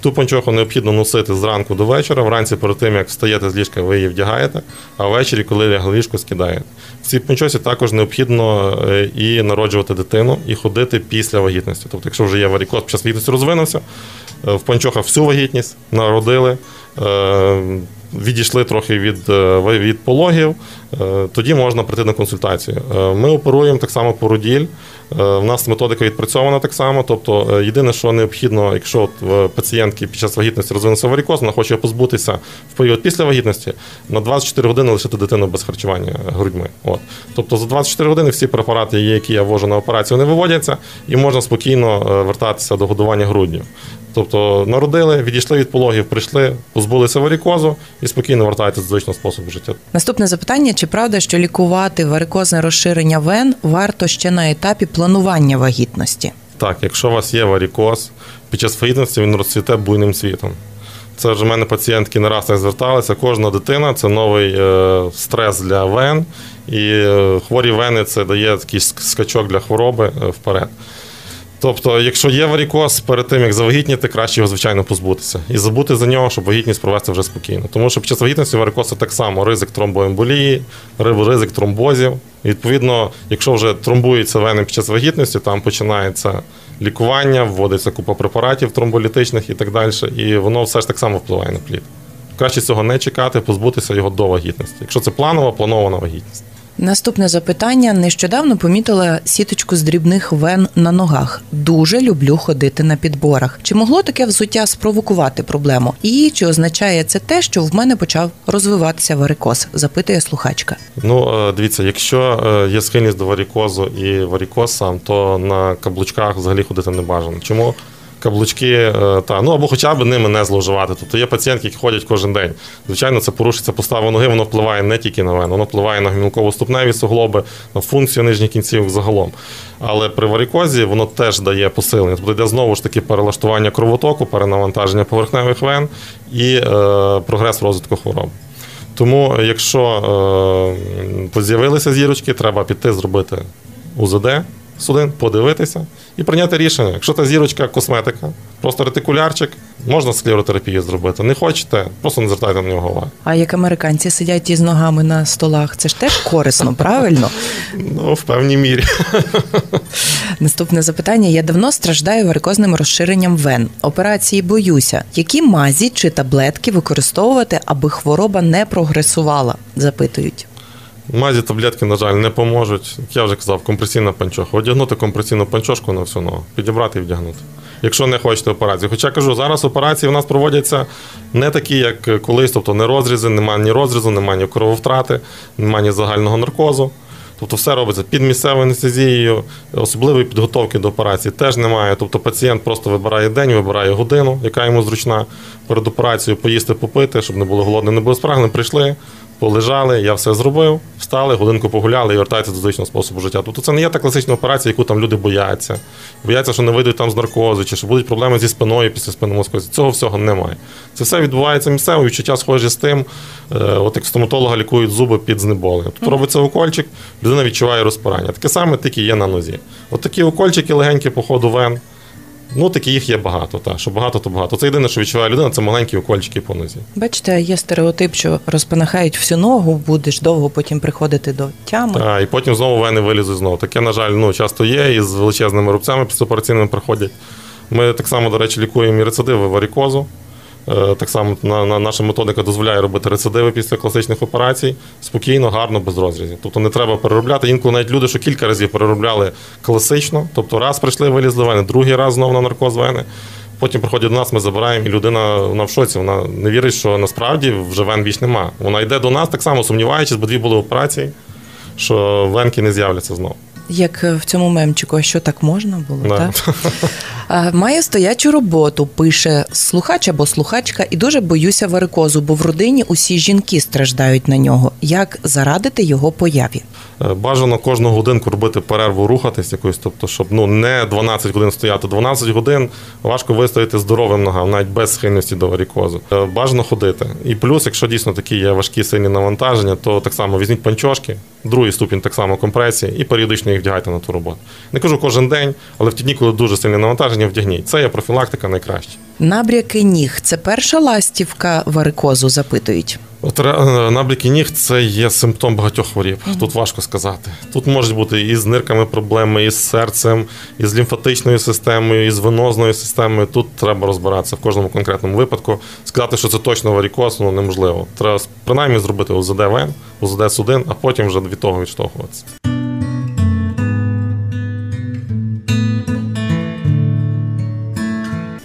Speaker 2: Ту панчоху необхідно носити зранку до вечора. Вранці перед тим, як встаєте з ліжка, ви її вдягаєте, а ввечері, коли лягли ліжко, скидаєте. В цій панчосі також необхідно е, і народжувати дитину, і ходити після вагітності. Тобто, якщо вже є варікоз, під час вагітності розвинувся, е, в панчохах всю вагітність народили. е, Відійшли трохи від, від пологів, тоді можна прийти на консультацію. Е, Ми оперуємо так само породіль. У нас методика відпрацьована так само. Тобто, е, єдине, що необхідно, якщо от пацієнтки під час вагітності розвинувся варикоз, вона хоче позбутися в період після вагітності, на 24 години лишити дитину без харчування грудьми. От. Тобто за 24 години всі препарати, які я ввожу на операцію, не виводяться, і можна спокійно е, вертатися до годування груддю. Тобто народили, відійшли від пологів, прийшли, позбулися варикозу і спокійно вертаєтеся до звичного способу життя.
Speaker 1: Наступне запитання: чи правда, що лікувати варикозне розширення вен варто ще на етапі планування вагітності?
Speaker 2: Так, якщо у вас є варікоз, під час вагітності він розцвіте буйним світом. Це вже в мене пацієнтки не раз так зверталися. Кожна дитина це новий е, стрес для вен, і е, хворі вени це дає такий скачок для хвороби е, вперед. Тобто, якщо є варікоз, перед тим як завагітніти, краще його звичайно позбутися і забути за нього, щоб вагітність провести вже спокійно. Тому що під час вагітності варикоз так само ризик тромбоемболії, ри- ризик тромбозів. І, відповідно, якщо вже тромбуються вени під час вагітності, там починається лікування, вводиться купа препаратів тромболітичних і так далі, і воно все ж так само впливає на плід. Краще цього не чекати, позбутися його до вагітності. Якщо це планова, планована вагітність.
Speaker 1: Наступне запитання: нещодавно помітила сіточку з дрібних вен на ногах. Дуже люблю ходити на підборах. Чи могло таке взуття спровокувати проблему? І чи означає це те, що в мене почав розвиватися варикоз? запитує слухачка.
Speaker 2: Ну, е, дивіться, якщо е, є схильність до варікозу і варікоз сам, то на каблучках взагалі ходити не бажано. Чому? Каблучки, е, та ну або хоча б ними не зловживати. Тобто є пацієнтки, які ходять кожен день. Звичайно, це порушиться постава ноги, воно впливає не тільки на вену, воно впливає на гомілково-ступневі суглоби, на функцію нижніх кінців загалом. Але при варикозі воно теж дає посилення. Тобто йде знову ж таки перелаштування кровотоку, перенавантаження поверхневих вен і е, прогрес розвитку хвороб. Тому, якщо е, з'явилися зірочки, треба піти зробити УЗД судин, подивитися і прийняти рішення. Якщо та зірочка косметика, просто ретикулярчик, можна склеротерапію зробити. Не хочете, просто не звертайте на нього уваги.
Speaker 1: А як американці сидять із ногами на столах, це ж теж корисно, правильно?
Speaker 2: Ну, в певній мірі.
Speaker 1: Наступне запитання: я давно страждаю варикозним розширенням вен. Операції боюся. Які мазі чи таблетки використовувати, аби хвороба не прогресувала? Запитують.
Speaker 2: Мазі таблетки, на жаль, не поможуть. Як я вже казав, компресійна панчоха. Одягнути компресійну панчошку на всю ногу, підібрати і вдягнути. Якщо не хочете операції. Хоча кажу, зараз операції у нас проводяться не такі, як колись, тобто не розрізи, немає ні розрізу, немає ні крововтрати, немає ні загального наркозу. Тобто все робиться під місцевою анестезією, особливої підготовки до операції теж немає. Тобто пацієнт просто вибирає день, вибирає годину, яка йому зручна перед операцією поїсти, попити, щоб не було голодним, не було спрагним. Прийшли, полежали, я все зробив, встали, годинку погуляли і вертаються до звичного способу життя. Тобто це не є та класична операція, яку там люди бояться. Бояться, що не вийдуть там з наркозу, чи що будуть проблеми зі спиною після спинномозкової. Цього всього немає. Це все відбувається місцево, відчуття схожі з тим, е, от як стоматолога лікують зуби під знеболення. Тобто робиться укольчик, людина відчуває розпирання. Таке саме тільки є на нозі. От такі укольчики легенькі по ходу вен. Ну, такі їх є багато, так. Що багато, то багато. Це єдине, що відчуває людина, це маленькі укольчики по нозі.
Speaker 1: Бачите, є стереотип, що розпанахають всю ногу, будеш довго потім приходити до тями.
Speaker 2: Так, і потім знову вени вилізуть знову. Таке, на жаль, ну, часто є, і з величезними рубцями післяопераційними приходять. Ми так само, до речі, лікуємо і рецидиви варикозу. Е, Так само на, на, наша методика дозволяє робити рецидиви після класичних операцій спокійно, гарно, без розрізів. Тобто не треба переробляти. Інколи навіть люди, що кілька разів переробляли класично, тобто раз прийшли, вилізли вени, другий раз знову на наркоз вени. Потім приходять до нас, ми забираємо, і людина вона в шоці. Вона не вірить, що насправді вже вен більш нема. Вона йде до нас так само, сумніваючись, бо дві були операції, що венки не з'являться знову.
Speaker 1: Як е, в цьому мемчику, а що так можна було?
Speaker 2: Да.
Speaker 1: Так? Маю стоячу роботу, пише слухач або слухачка, і дуже боюся варикозу, бо в родині усі жінки страждають на нього. Як зарадити його появі?
Speaker 2: Е, Бажано кожну годинку робити перерву, рухатись якось, тобто, щоб ну не 12 годин стояти. 12 годин важко вистояти здоровим ногам, навіть без схильності до варікозу. Е, Бажано ходити. І плюс, якщо дійсно такі є важкі сильні навантаження, то так само візьміть панчошки, другий ступінь так само компресії і періодично їх вдягайте на ту роботу. Не кажу кожен день, але в ті дні, коли дуже сильне навантаження, вдягніть. Це є профілактика найкраще.
Speaker 1: Набряки ніг це перша ластівка варикозу, запитують.
Speaker 2: От набряки ніг це є симптом багатьох хворіб. Тут важко сказати. Тут можуть бути і з нирками проблеми, і з серцем, і з лімфатичною системою, і з венозною системою. Тут треба розбиратися в кожному конкретному випадку. Сказати, що це точно варікоз, ну неможливо. Треба принаймні зробити УЗД вен, УЗД судин, а потім вже від того відштовхуватися.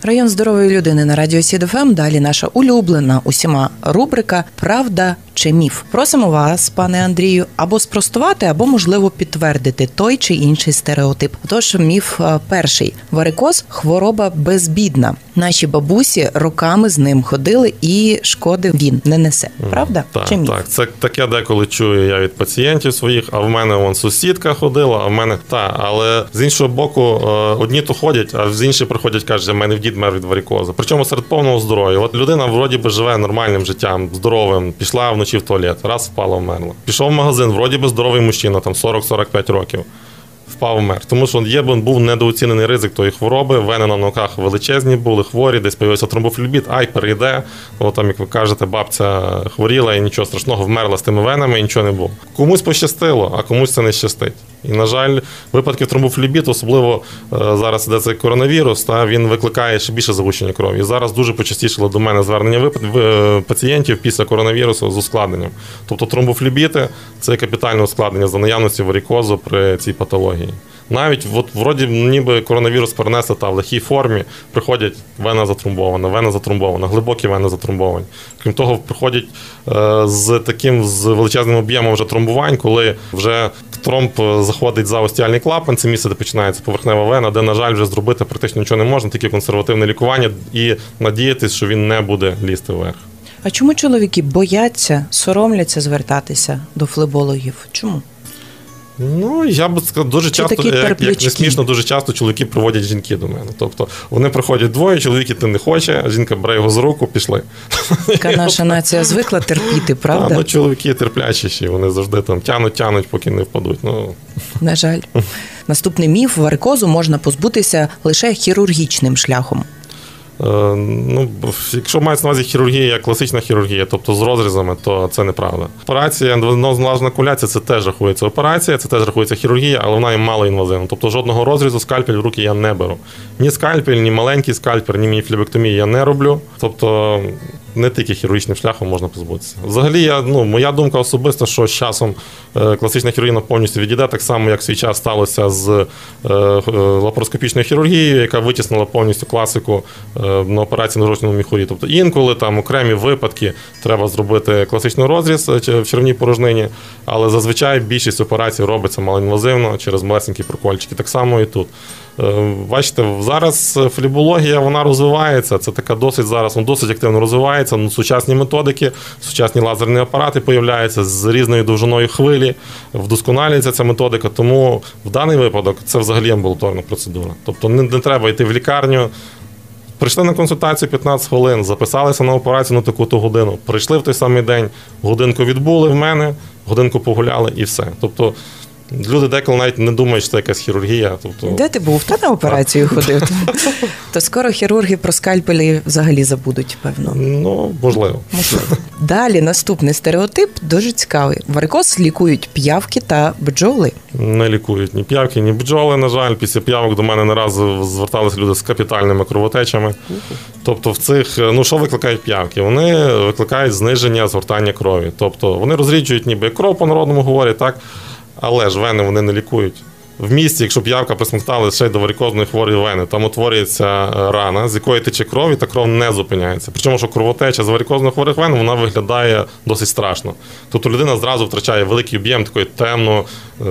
Speaker 1: Район здорової людини на радіо СІД ФМ. Далі наша улюблена усіма рубрика Правда чи міф. Просимо вас, пане Андрію, або спростувати, або можливо підтвердити той чи інший стереотип. Тож міф е, перший: варикоз хвороба безневинна. Наші бабусі роками з ним ходили, і шкоди він не несе. Правда?
Speaker 2: Так,
Speaker 1: чи міф?
Speaker 2: так. Це таке деколи чую я від пацієнтів своїх, а в мене вон сусідка ходила, а в мене та. Але з іншого боку, е, одні то ходять, а з інші приходять, кажуть, в мене в дід мер від варикозу. Причому серед повного здоров'я. От людина вроді би живе нормальним життям, здоровим, пішла вночі в туалет, раз впала, вмерла. Пішов в магазин, вроді би здоровий мужчина, там 40-45 років. Впав вмер. Тому що є був недооцінений ризик тої хвороби. Вени на ногах величезні були, хворі, десь появився тромбофлебіт, ай, перейде. От там, як ви кажете, бабця хворіла і нічого страшного, вмерла з тими венами і нічого не було. Комусь пощастило, а комусь це не щастить. І, на жаль, випадків тромбофлебіту, особливо е, зараз іде цей коронавірус, та він викликає ще більше загущення крові. І зараз дуже почастішало до мене звернення е, пацієнтів після коронавірусу з ускладненням. Тобто тромбофлебіти це капітальне ускладнення за наявності варікозу при цій патології. Навіть от вроді ніби коронавірус перенесли та в легкій формі, приходять вена затrumбована, вена затrumбована, глибокі вени затrumбовані. Крім того, приходять е, з таким з величезним об'ємом вже тромбувань, коли вже тромб заходить за остіальний клапан, це місце, де починається поверхнева вена, де, на жаль, вже зробити практично нічого не можна, тільки консервативне лікування і надіятися, що він не буде лізти вверх.
Speaker 1: А чому чоловіки бояться, соромляться звертатися до флебологів? Чому?
Speaker 2: Ну, я б сказав, дуже
Speaker 1: Чи
Speaker 2: часто, як, як не смішно, дуже часто чоловіки приводять жінки до мене. Тобто вони приходять двоє, чоловік іти не хоче, а жінка бере його за руку, пішли.
Speaker 1: Яка наша нація звикла терпіти,
Speaker 2: А,
Speaker 1: правда?
Speaker 2: ну, чоловіки терплячіші, вони завжди там тянуть, тянуть, поки не впадуть. Ну,
Speaker 1: На жаль. Наступний міф варикозу можна позбутися лише хірургічним шляхом.
Speaker 2: Е, Ну, якщо мається на увазі хірургія, класична хірургія, тобто з розрізами, то це неправда. Операція ендовенозна куляція це теж рахується операція, це теж рахується хірургія, але вона є малоінвазивна. Тобто жодного розрізу скальпель в руки я не беру. Ні скальпель, ні маленький скальпель, ні мініфлебектомії я не роблю. Тобто не тільки хірургічним шляхом можна позбутися. Взагалі, я, ну, моя думка особиста, що з часом е, класична хірургія повністю відійде, так само, як в свій час сталося з е, е, лапароскопічною хірургією, яка витіснила повністю класику на операції на жовчному міхурі. Тобто інколи там окремі випадки треба зробити класичний розріз в червній порожнині, але зазвичай більшість операцій робиться малоінвазивно через малесенькі прокольчики. Так само і тут. Е, Бачите, зараз флібологія вона розвивається. Це така досить зараз ну, досить активно розвивається. Ну, сучасні методики, сучасні лазерні апарати появляються з різною довжиною хвилі, вдосконалюється ця методика. Тому в даний випадок це взагалі амбулаторна процедура. Тобто не, не треба йти в лікарню. Прийшли на консультацію 15 хвилин, записалися на операцію на таку-то годину. Прийшли в той самий день, годинку відбули в мене, годинку погуляли і все. Тобто люди деколи навіть не думають, що це якась хірургія. Тобто,
Speaker 1: Де ти був? Та на операцію ходив. То скоро хірурги про скальпелі взагалі забудуть, певно.
Speaker 2: Ну, можливо.
Speaker 1: Далі наступний стереотип дуже цікавий. Варикоз лікують п'явки та бджоли.
Speaker 2: Не лікують ні п'явки, ні бджоли. На жаль, після п'явок до мене не раз зверталися люди з капітальними кровотечами. Тобто, в цих, ну що викликають п'явки? Вони викликають зниження згортання крові. Тобто вони розріджують ніби кров по народному говорять, так, але ж вени вони не лікують. В місті, якщо п'явка присмоктала ще й до варикозної хворої вени, там утворюється е, рана, з якої тече кров, і та кров не зупиняється. Причому, що кровотеча з варикозної хворих вен вона виглядає досить страшно. Тобто людина зразу втрачає великий об'єм такої темно,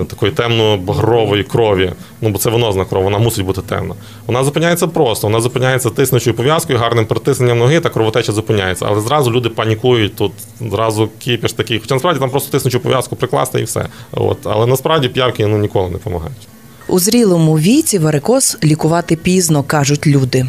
Speaker 2: такої темно-багрової крові. Ну бо це венозна кров, вона мусить бути темна. Вона зупиняється просто, вона зупиняється тиснучою пов'язкою, гарним притисненням ноги, та кровотеча зупиняється. Але зразу люди панікують, тут зразу кипіш такий. Хоча насправді там просто тиснучу пов'язку прикласти і все. От. Але насправді п'явки ну, ніколи не допомагають.
Speaker 1: У зрілому віці варикоз лікувати пізно, кажуть люди.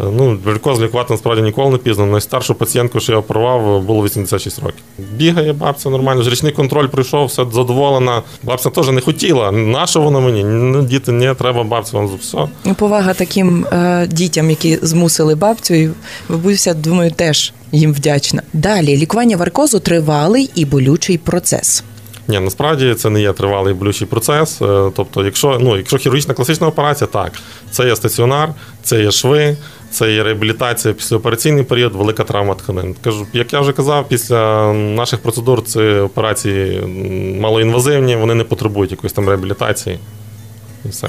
Speaker 2: Е, Ну, варикоз лікувати насправді ніколи не пізно. Найстаршу пацієнтку, що я оперував, було 86 років. Бігає бабця нормально, річний контроль прийшов, все задоволена. Бабця теж не хотіла. Нащо воно мені? Ну, діти, ні, треба бабцю вам все.
Speaker 1: Повага таким е, дітям, які змусили бабцю, і бабуся, думаю, теж їм вдячна. Далі лікування варикозу тривалий і болючий процес.
Speaker 2: Ні, насправді це не є тривалий болючий процес. Е, Тобто, якщо ну, якщо хірургічна класична операція, так, це є стаціонар, це є шви, це є реабілітація післяопераційний період, велика травма тканин. Кажу, як я вже казав, після наших процедур це операції малоінвазивні, вони не потребують якоїсь там реабілітації. І все.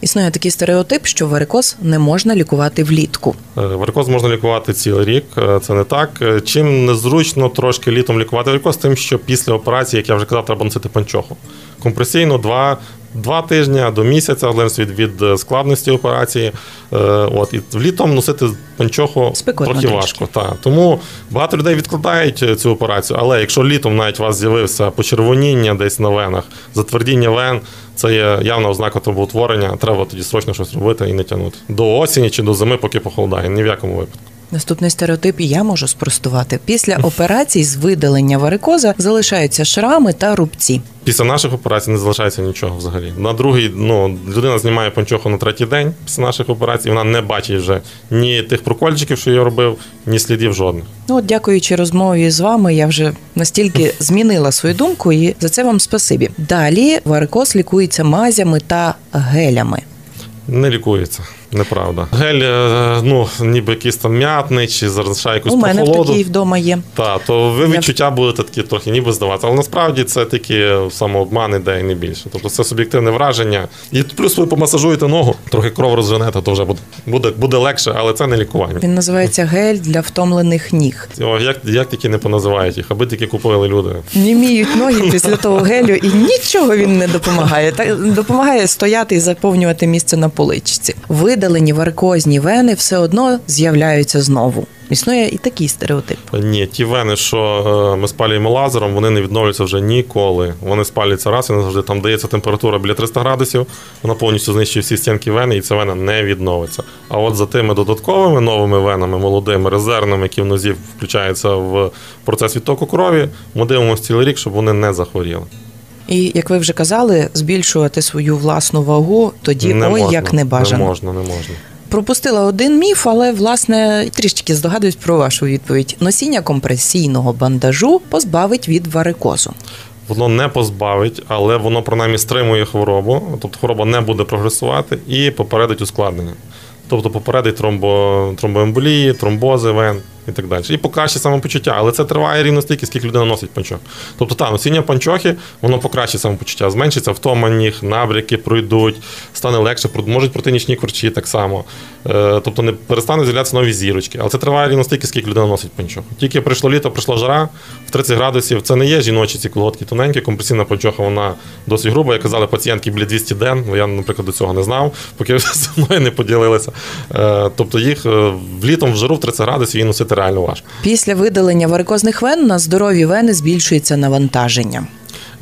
Speaker 1: Існує такий стереотип, що варикоз не можна лікувати влітку.
Speaker 2: Е, Варикоз можна лікувати цілий рік, е, це не так. Е, Чим незручно трошки літом лікувати варикоз, тим, що після операції, як я вже казав, треба носити панчоху. Компресійно два, два тижні до місяця, в від, від е, складності операції. Е, От, і літом носити панчоху
Speaker 1: Спекотно
Speaker 2: трохи важко. Та. Тому багато людей відкладають е, цю операцію, але якщо літом навіть у вас з'явився почервоніння десь на венах, затвердіння вен, це є явна ознака тробоутворення, треба тоді срочно щось робити і не тягнути. До осені чи до зими, поки похолодає, ні в якому випадку.
Speaker 1: Наступний стереотип я можу спростувати. Після операцій з видалення варикоза залишаються шрами та рубці.
Speaker 2: Після наших операцій не залишається нічого взагалі. На другий, ну, людина знімає панчоху на третій день після наших операцій, вона не бачить вже ні тих прокольчиків, що я робив, ні слідів жодних.
Speaker 1: Ну, от, дякуючи розмові з вами, я вже настільки змінила свою думку, і за це вам спасибі. Далі варикоз лікується мазями та гелями.
Speaker 2: Не лікується. Неправда. Гель, е, ну, ніби якийсь там м'ятний, чи залишає якусь
Speaker 1: У мене
Speaker 2: прохолоду.
Speaker 1: такий вдома є.
Speaker 2: Так, то ви
Speaker 1: Я-
Speaker 2: відчуття будете такі трохи ніби здаватися. Але насправді це тільки самообман іде і не більше. Тобто це суб'єктивне враження. І плюс ви помасажуєте ногу, трохи кров розженете, то вже буде, буде, буде легше, але це не лікування.
Speaker 1: Він називається гель для втомлених ніг.
Speaker 2: О, як, як тільки не поназивають їх, аби тільки купили люди.
Speaker 1: Німіють ноги після того гелю, і нічого він не допомагає. Так допомагає стояти і заповнювати місце на поличці. Видалені варикозні вени все одно з'являються знову. Існує і такий стереотип.
Speaker 2: Ні, ті вени, що е, ми спалюємо лазером, вони не відновлюються вже ніколи. Вони спалюються раз і назавжди. Там дається температура біля 300 градусів, вона повністю знищує всі стінки вени, і ця вена не відновиться. А от за тими додатковими новими венами, молодими, резервними, які в нозі включаються в процес відтоку крові, ми дивимося цілий рік, щоб вони не захворіли.
Speaker 1: І як ви вже казали, збільшувати свою власну вагу тоді
Speaker 2: не
Speaker 1: ой
Speaker 2: можна,
Speaker 1: як не бажано.
Speaker 2: Не можна, не можна.
Speaker 1: Пропустила один міф, але власне трішки здогадуюсь про вашу відповідь. Носіння компресійного бандажу позбавить від варикозу.
Speaker 2: Воно не позбавить, але воно принаймні стримує хворобу, тобто хвороба не буде прогресувати і попередить ускладнення. Тобто попередить тромбо, тромбоемболії, тромбози, вен і так далі. І покращить самопочуття, але це триває рівно стільки, скільки людина носить панчох. Тобто, та, носіння панчохи, воно покращить самопочуття, зменшиться втома ніг, набряки пройдуть, стане легше, можуть пройти нічні корчі так само. Е, тобто не перестануть з'являтися нові зірочки. Але це триває рівно стільки, скільки людина носить панчоху. Тільки прийшло літо, прийшла жара в 30 градусів. Це не є жіночі ці колготки тоненькі, компресійна панчоха, вона досить груба. Як казали пацієнтки біля 200 ден. Я, наприклад, до цього не знав, поки зі мною не поділилися. Е, тобто їх е, влітом в жару в 30 градусів її носити реально важко.
Speaker 1: Після видалення варикозних вен на здорові вени збільшується навантаження.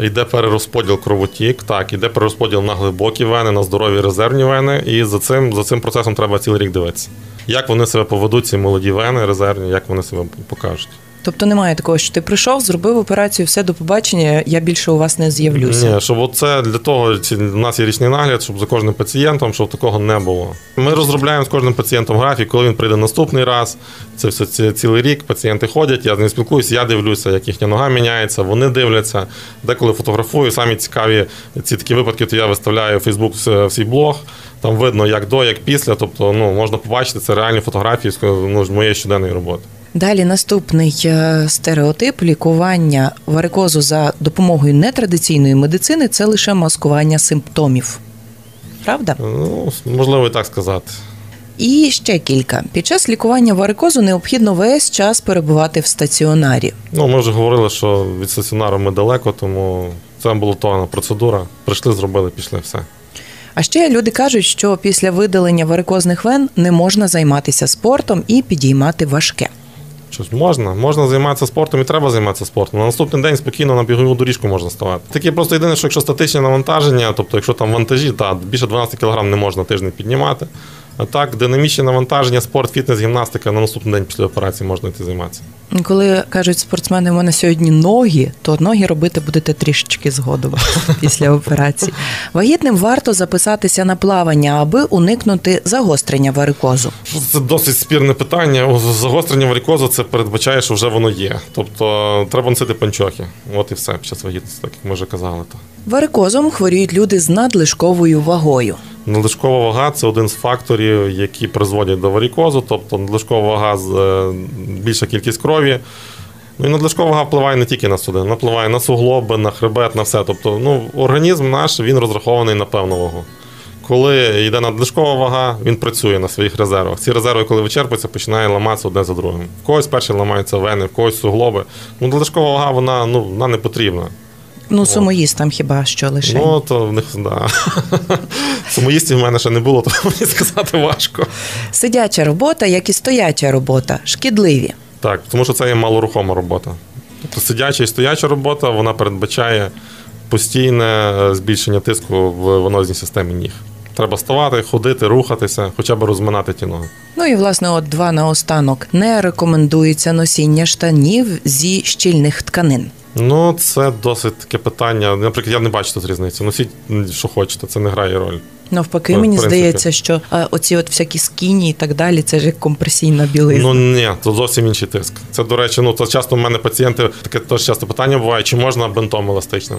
Speaker 2: Йде перерозподіл кровотік, так, іде перерозподіл на глибокі вени, на здорові резервні вени, і за цим, за цим процесом треба цілий рік дивитися. Як вони себе поведуть, ці молоді вени, резервні, як вони себе покажуть.
Speaker 1: Тобто немає такого, що ти прийшов, зробив операцію, все до побачення, я більше у вас не з'явлюся.
Speaker 2: Ні, щоб оце для того, ці- у нас є річний нагляд, щоб за кожним пацієнтом, щоб такого не було. Ми розробляємо з кожним пацієнтом графік, коли він прийде наступний раз. Це все ці- цілий рік. Пацієнти ходять, я з ними спілкуюся, я дивлюся, як їхня нога міняється, вони дивляться. Деколи фотографую. Самі цікаві ці такі випадки, то я виставляю Фейсбук в свій блог. Там видно, як до, як після. Тобто, ну можна побачити це реальні фотографії ну, з моєї щоденної роботи.
Speaker 1: Далі наступний е, стереотип лікування варикозу за допомогою нетрадиційної медицини це лише маскування симптомів. Правда?
Speaker 2: Ну, можливо, і так сказати.
Speaker 1: І ще кілька. Під час лікування варикозу необхідно весь час перебувати в стаціонарі.
Speaker 2: Ну, ми вже говорили, що від стаціонару ми далеко, тому це амбулаторна процедура. Прийшли, зробили, пішли, все.
Speaker 1: А ще люди кажуть, що після видалення варикозних вен не можна займатися спортом і підіймати важке.
Speaker 2: Щось можна, можна займатися спортом і треба займатися спортом. На наступний день спокійно на бігову доріжку можна ставати. Таке просто єдине, що якщо статичне навантаження, тобто якщо там вантажі, та більше 12 кг не можна тиждень піднімати. А так, динамічне навантаження, спорт, фітнес, гімнастика на наступний день після операції можна йти займатися.
Speaker 1: Коли кажуть спортсмени, у мене сьогодні ноги, то ноги робити будете трішечки згодом після операції. Вагітним варто записатися на плавання, аби уникнути загострення варикозу.
Speaker 2: Це досить спірне питання. Загострення варикозу це передбачає, що вже воно є. Тобто треба носити панчохи. От і все під час вагітності, так як ми вже казали.
Speaker 1: Варикозом хворіють люди з надлишковою вагою.
Speaker 2: Надлишкова вага це один з факторів, які призводять до варикозу, тобто надлишкова вага е, більша кількість крові. Ну і надлишкова вага впливає не тільки на судини, вона впливає на суглоби, на хребет, на все. Тобто, ну, організм наш він розрахований на певну вагу. Коли йде надлишкова вага, він працює на своїх резервах. Ці резерви, коли вичерпуються, починає ламатися одне за другим. В когось перші ламаються вени, в когось суглоби. Ну, надлишкова вага, вона, ну, вона не потрібна.
Speaker 1: Ну, сумоїстам хіба що лише.
Speaker 2: Ну, то в них, да. Самоїстів в мене ще не було, то мені сказати важко.
Speaker 1: Сидяча робота, як і стояча робота, шкідливі.
Speaker 2: Так, тому що це є малорухома робота. Тобто сидяча і стояча робота вона передбачає постійне е, збільшення тиску в венозній системі ніг. Треба ставати, ходити, рухатися, хоча б розминати ті ноги.
Speaker 1: Ну і власне, от два наостанок. Не рекомендується носіння штанів зі щільних тканин.
Speaker 2: Ну, це досить таке питання. Наприклад, я не бачу тут різниці. Носіть, м, що хочете, це не грає роль.
Speaker 1: Навпаки,
Speaker 2: В
Speaker 1: мені здається, що а, оці от всякі скіні і так далі, це ж як компресійна білизна.
Speaker 2: Ну ні, то зовсім інший тиск. Це, до речі, ну це часто в мене пацієнти таке теж часто питання буває, чи можна бинтом еластичним.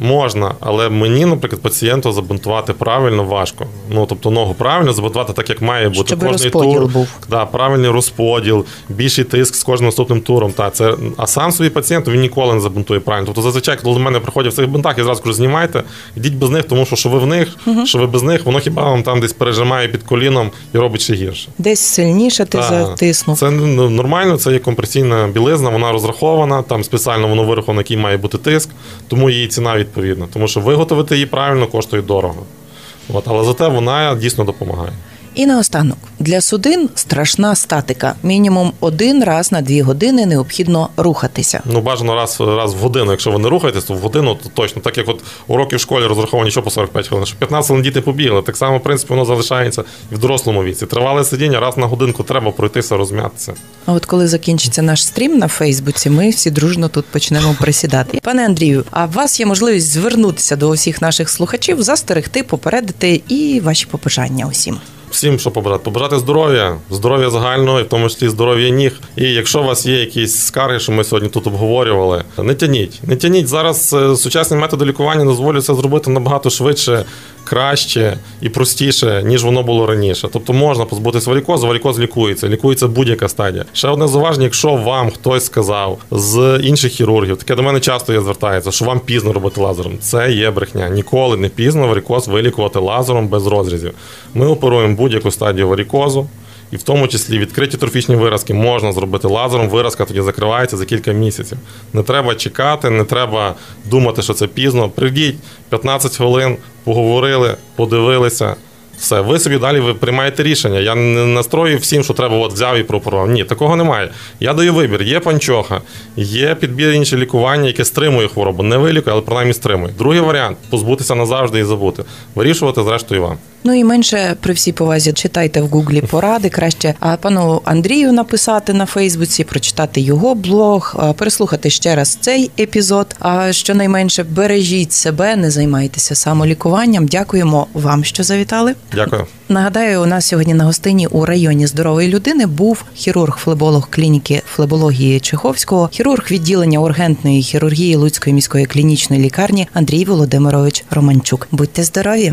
Speaker 2: Можна, але мені, наприклад, пацієнту забинтувати правильно важко. Ну тобто ногу правильно забинтувати так, як має бути.
Speaker 1: Щоб
Speaker 2: Кожний тур,
Speaker 1: був.
Speaker 2: Да, правильний розподіл, більший тиск з кожним наступним туром. Та, це, а сам свій пацієнт він ніколи не забинтує правильно. Тобто зазвичай, коли до мене приходять в цих бинтах, я зразу кажу, знімайте, йдіть без них, тому що що ви в них, що ви без них, воно хіба вам там десь пережимає під коліном і робить ще гірше.
Speaker 1: Десь сильніше ти затиснув.
Speaker 2: Це ну, нормально, це є компресійна білизна, вона розрахована, там спеціально воно вираховано, який має бути тиск, тому її ціна відповідна. Тому що виготовити її правильно коштує дорого. От, але зате вона дійсно допомагає.
Speaker 1: І наостанок для судин страшна статика. Мінімум один раз на дві години необхідно рухатися.
Speaker 2: Ну, бажано раз, раз в годину. Якщо ви не рухаєтесь, то в годину то точно. Так як от уроки в школі розраховані що по 45 хвилин, що 15 хвилин діти побігли. Так само, в принципі, воно залишається і в дорослому віці. Тривале сидіння, раз на годинку треба пройтися, розм'ятися.
Speaker 1: А от коли закінчиться наш стрім на Фейсбуці, ми всі дружно тут почнемо присідати. Пане Андрію, а у вас є можливість звернутися до усіх наших слухачів, застерегти, попередити і ваші побажання усім.
Speaker 2: Всім, що побажати? Побажати здоров'я, здоров'я загального, і в тому числі здоров'я ніг. І якщо у вас є якісь скарги, що ми сьогодні тут обговорювали, не тяніть. Не тяніть. Зараз е, сучасні методи лікування дозволять це зробити набагато швидше, краще і простіше, ніж воно було раніше. Тобто можна позбутися варікозу, варікоз лікується, лікується будь-яка стадія. Ще одне зауваження, якщо вам хтось сказав з інших хірургів, таке до мене часто є звертається, що вам пізно робити лазером. Це є брехня. Ніколи не пізно варікоз вилікувати лазером без розрізів. Ми оперуємо будь-яку стадію варікозу. І в тому числі відкриті трофічні виразки можна зробити лазером. Виразка тоді закривається за кілька місяців. Не треба чекати, не треба думати, що це пізно. Прийдіть 15 хвилин, поговорили, подивилися. Все, ви собі далі ви приймаєте рішення. Я не настрою всім, що треба от взяв і прооперував. Ні, такого немає. Я даю вибір. Є панчоха, є підбір інше лікування, яке стримує хворобу. Не вилікує, але принаймні стримує. Другий варіант позбутися назавжди і забути. Вирішувати, зрештою, вам.
Speaker 1: Ну і менше при всій повазі читайте в гуглі поради. Краще пану Андрію написати на Фейсбуці, прочитати його блог, переслухати ще раз цей епізод. А щонайменше бережіть себе, не займайтеся самолікуванням. Дякуємо вам, що завітали.
Speaker 2: Дякую.
Speaker 1: Нагадаю, у нас сьогодні на гостині у районі здорової людини був хірург-флеболог клініки флебології Чеховського, хірург відділення ургентної хірургії Луцької міської клінічної лікарні Андрій Володимирович Романчук. Будьте здорові!